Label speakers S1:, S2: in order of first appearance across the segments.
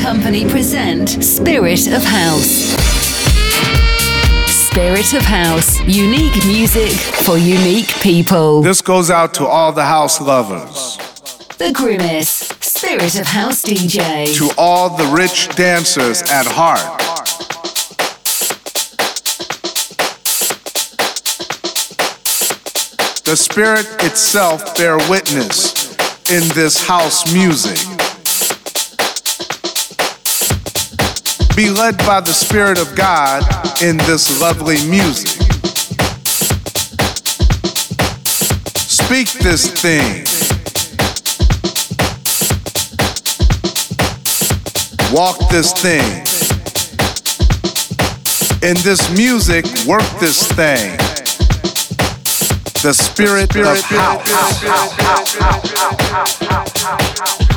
S1: Company present Spirit of House. Spirit of House. Unique music for unique people.
S2: This goes out to all the house lovers.
S1: The Grimace. Spirit of House DJ.
S2: To all the rich dancers at heart. The spirit itself bear witness in this house music. Be led by the Spirit of God in this lovely music. Speak this thing. Walk this thing. In this music, work this thing. The spirit, of house.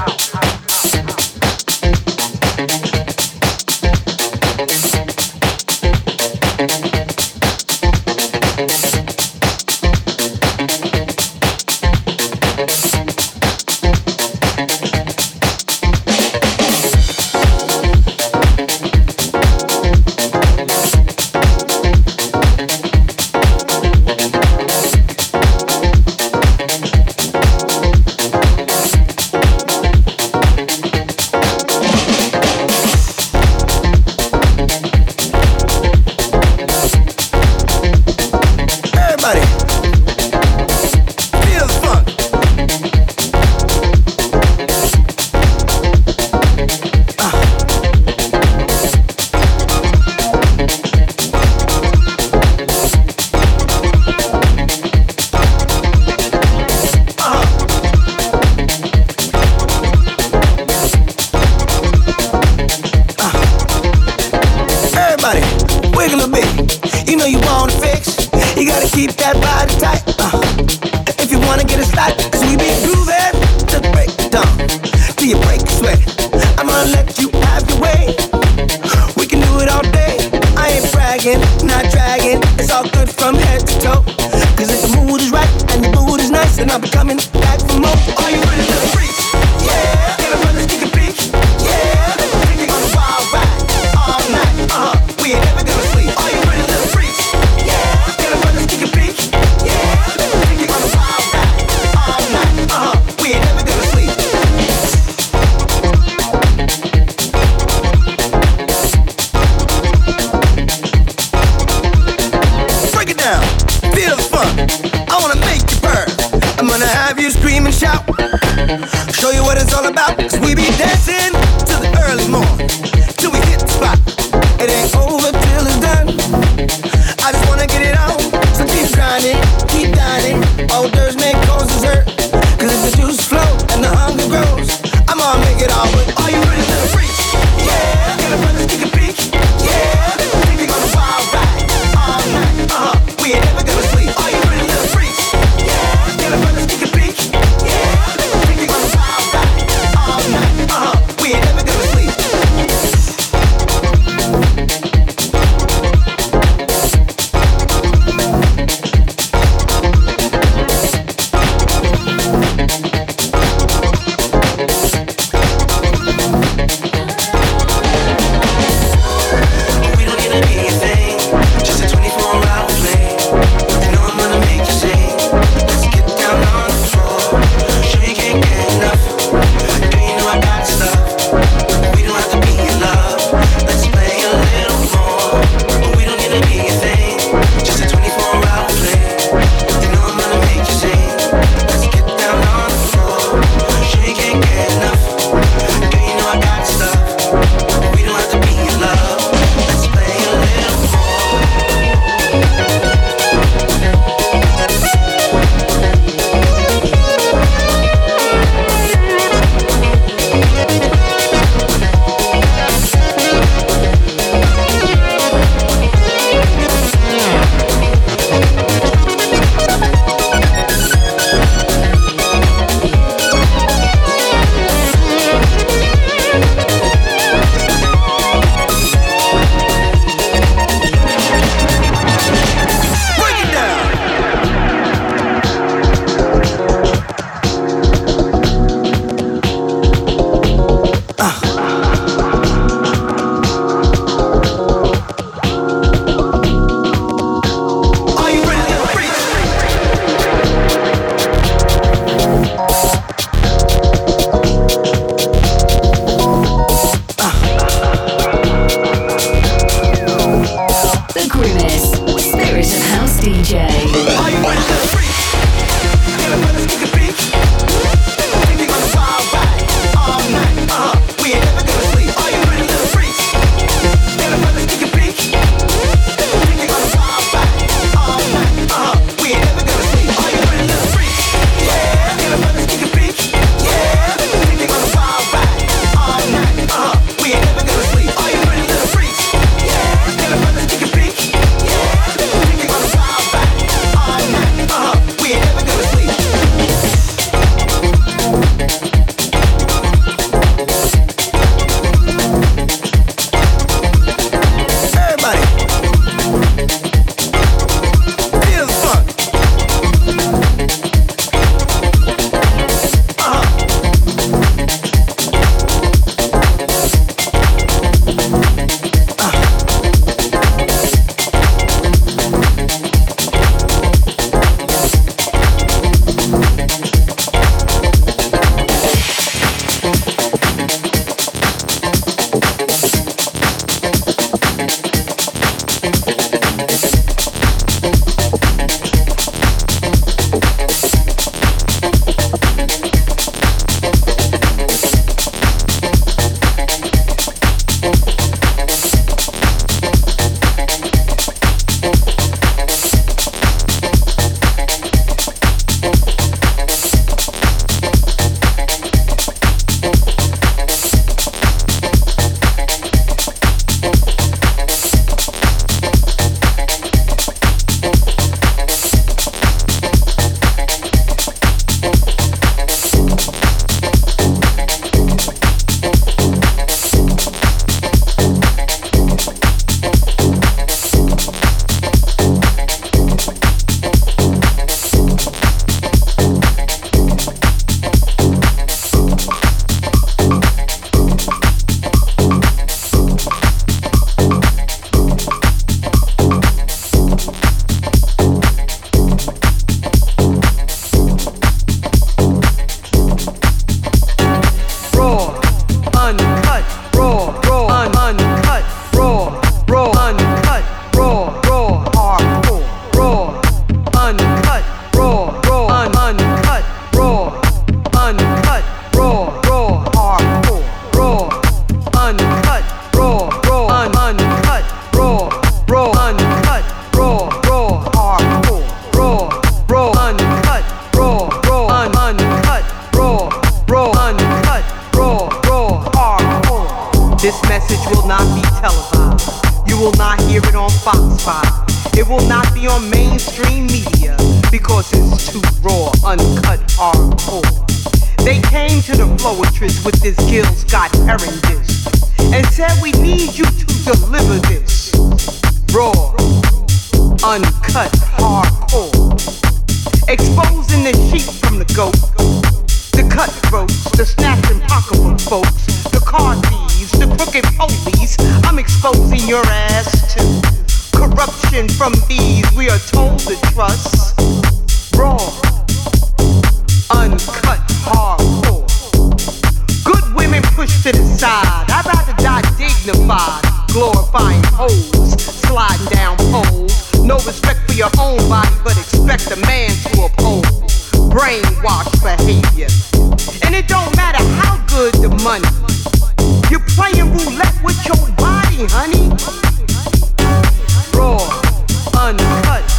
S3: down. No respect for your own body, but expect a man to uphold. Brainwashed behavior. And it don't matter how good the money. You're playing roulette with your body, honey. Raw, uncut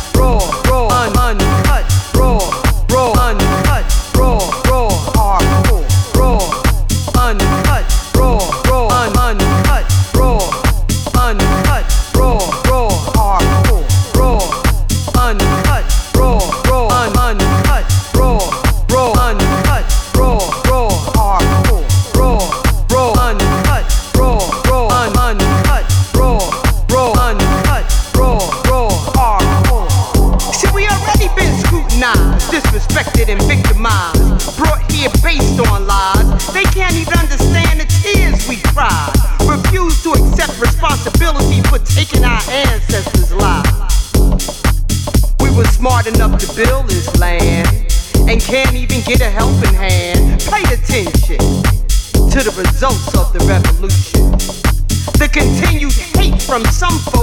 S3: from some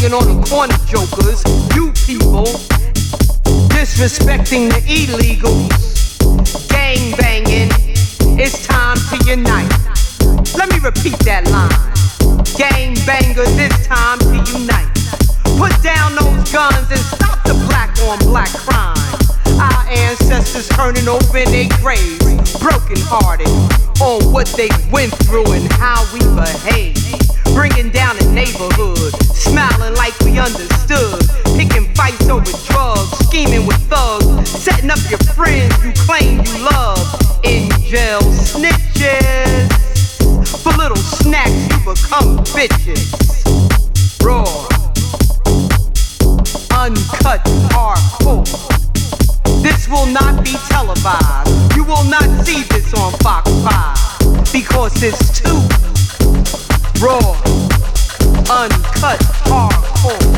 S3: hanging on the corner jokers, you people, disrespecting the illegals, gang banging, it's time to unite. Let me repeat that line. Gang bangers, it's time to unite. Put down those guns and stop the black on black crime. Our ancestors turning over in their graves, broken hearted on what they went through and how we behave bringing down the neighborhood, smiling like we understood, picking fights over drugs, scheming with thugs, setting up your friends you claim you love, in jail snitches, for little snacks you become bitches, raw, uncut, hardcore. This will not be televised. You will not see this on Fox 5 because it's too raw, uncut, hardcore.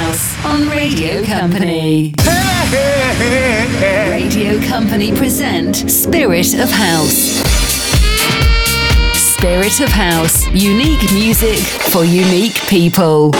S1: House on Radio Company. Radio Company present Spirit of House. Spirit of House. Unique music for unique people.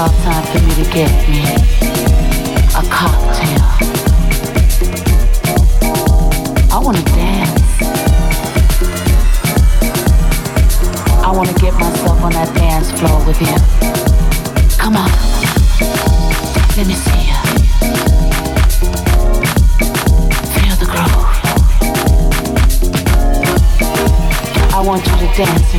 S4: about time for
S5: me to get
S4: me a
S5: cocktail. I
S4: wanna dance. I wanna get myself on that
S5: dance floor with
S4: him. Come on, let me see ya. Feel
S1: the groove.
S6: I want you to dance.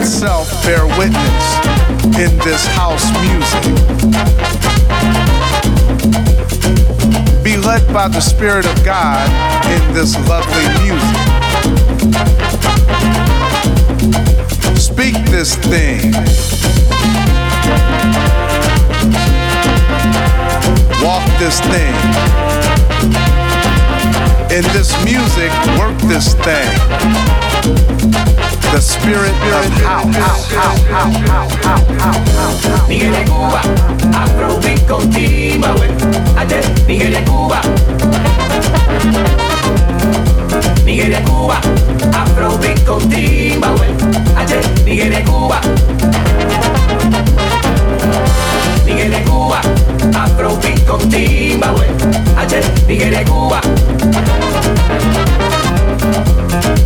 S6: Itself bear witness in this house music. Be led by the Spirit of God in this lovely music. Speak this thing. Walk this thing. In this music, work this thing. The spirit of house.
S5: Miguel de Cuba. Afrobeat con Timbawe. Ayer, Miguel de Cuba. Miguel de Cuba. Afrobeat con Timbawe. Ayer, Miguel de Cuba. Miguel de Cuba. Afrobeat con Timbawe. Ayer, Miguel de Cuba.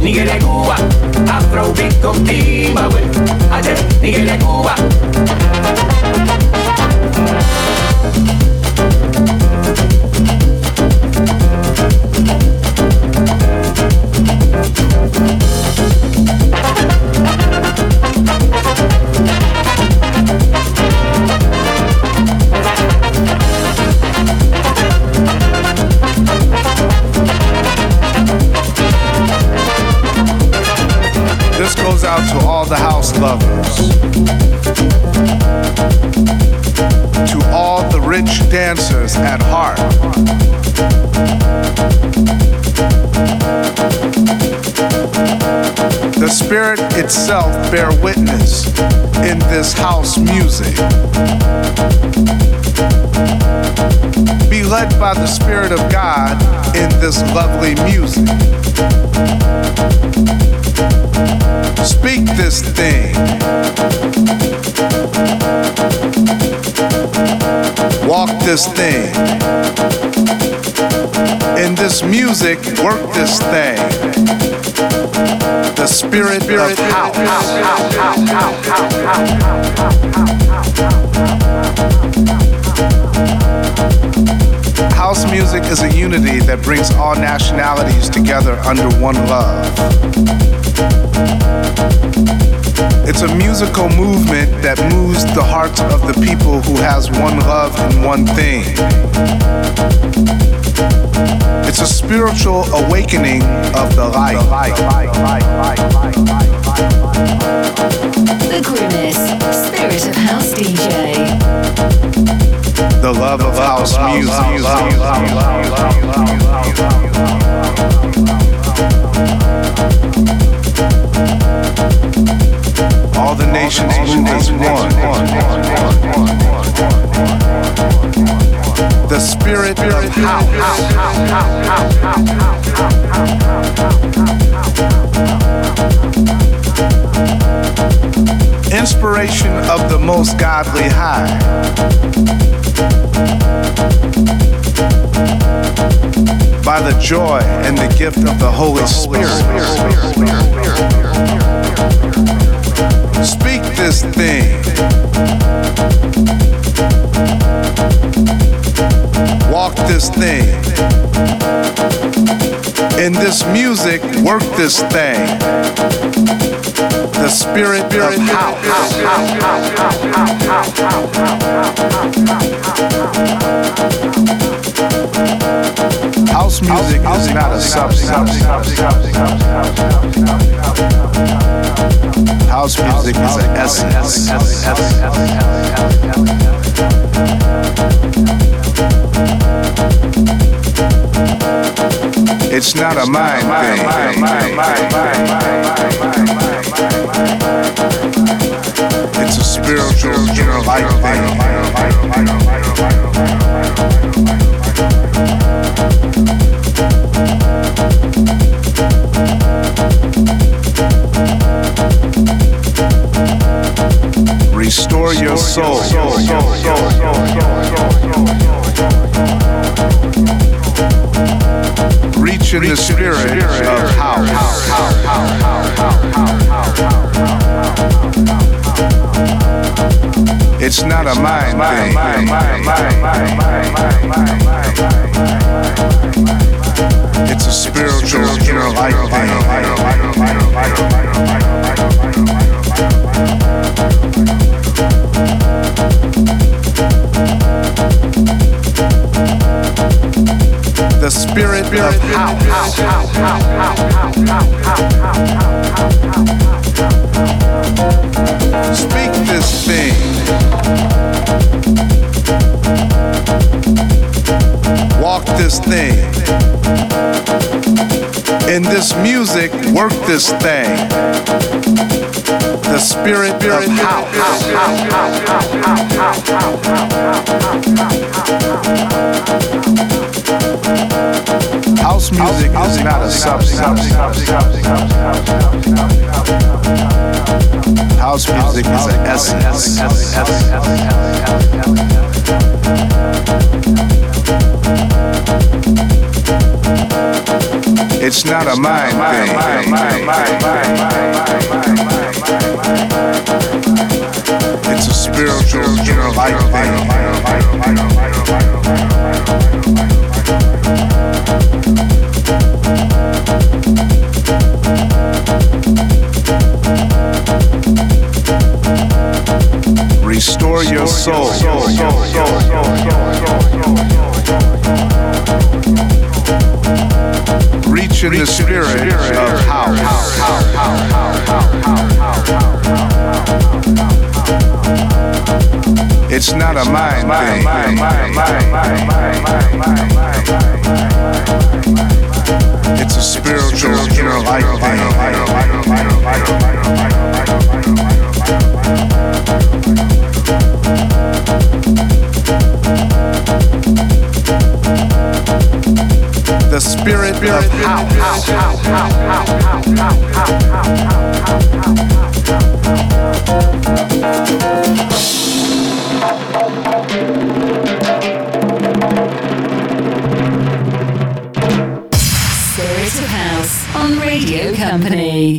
S5: De Cuba. Afrobeat con Timbawe. Ayer, de Cuba.
S6: This out to all the house lovers. To all the rich dancers at heart. The spirit itself bear witness in this house music. Be led by the Spirit of God in this lovely music. Speak this thing. Walk this thing. In this music, work this thing. The spirit of house. House music is a unity that brings all nationalities together under one love. It's a musical movement that moves the hearts of the people who has one love and one thing. It's a spiritual awakening of the light.
S1: The Grimace, Spirit of House DJ.
S6: The love of house music. All the nations move as one. The spirit of house. Inspiration of the most godly high. By the joy and the gift of the Holy Spirit. Speak this thing. Walk this thing. In this music, work this thing. The spirit of house. House music is not a substance. House music is an essence. It's not a mind thing. It's a spiritual inner life thing. Restore your soul. Reach in the spirit of house. It's not a mind thing. It's a spiritual inner life thing. The spirit of house. Speak this thing. Walk this thing. In this music, work this thing. The spirit of house. House music is not a substance. House music is an essence. It's not a mind thing. It's a spiritual inner life thing. Restore your soul. In the spirit of house. It's not a mind thing. It's a spiritual inner life thing. Spirit of
S1: Spirit of House on Radio Company.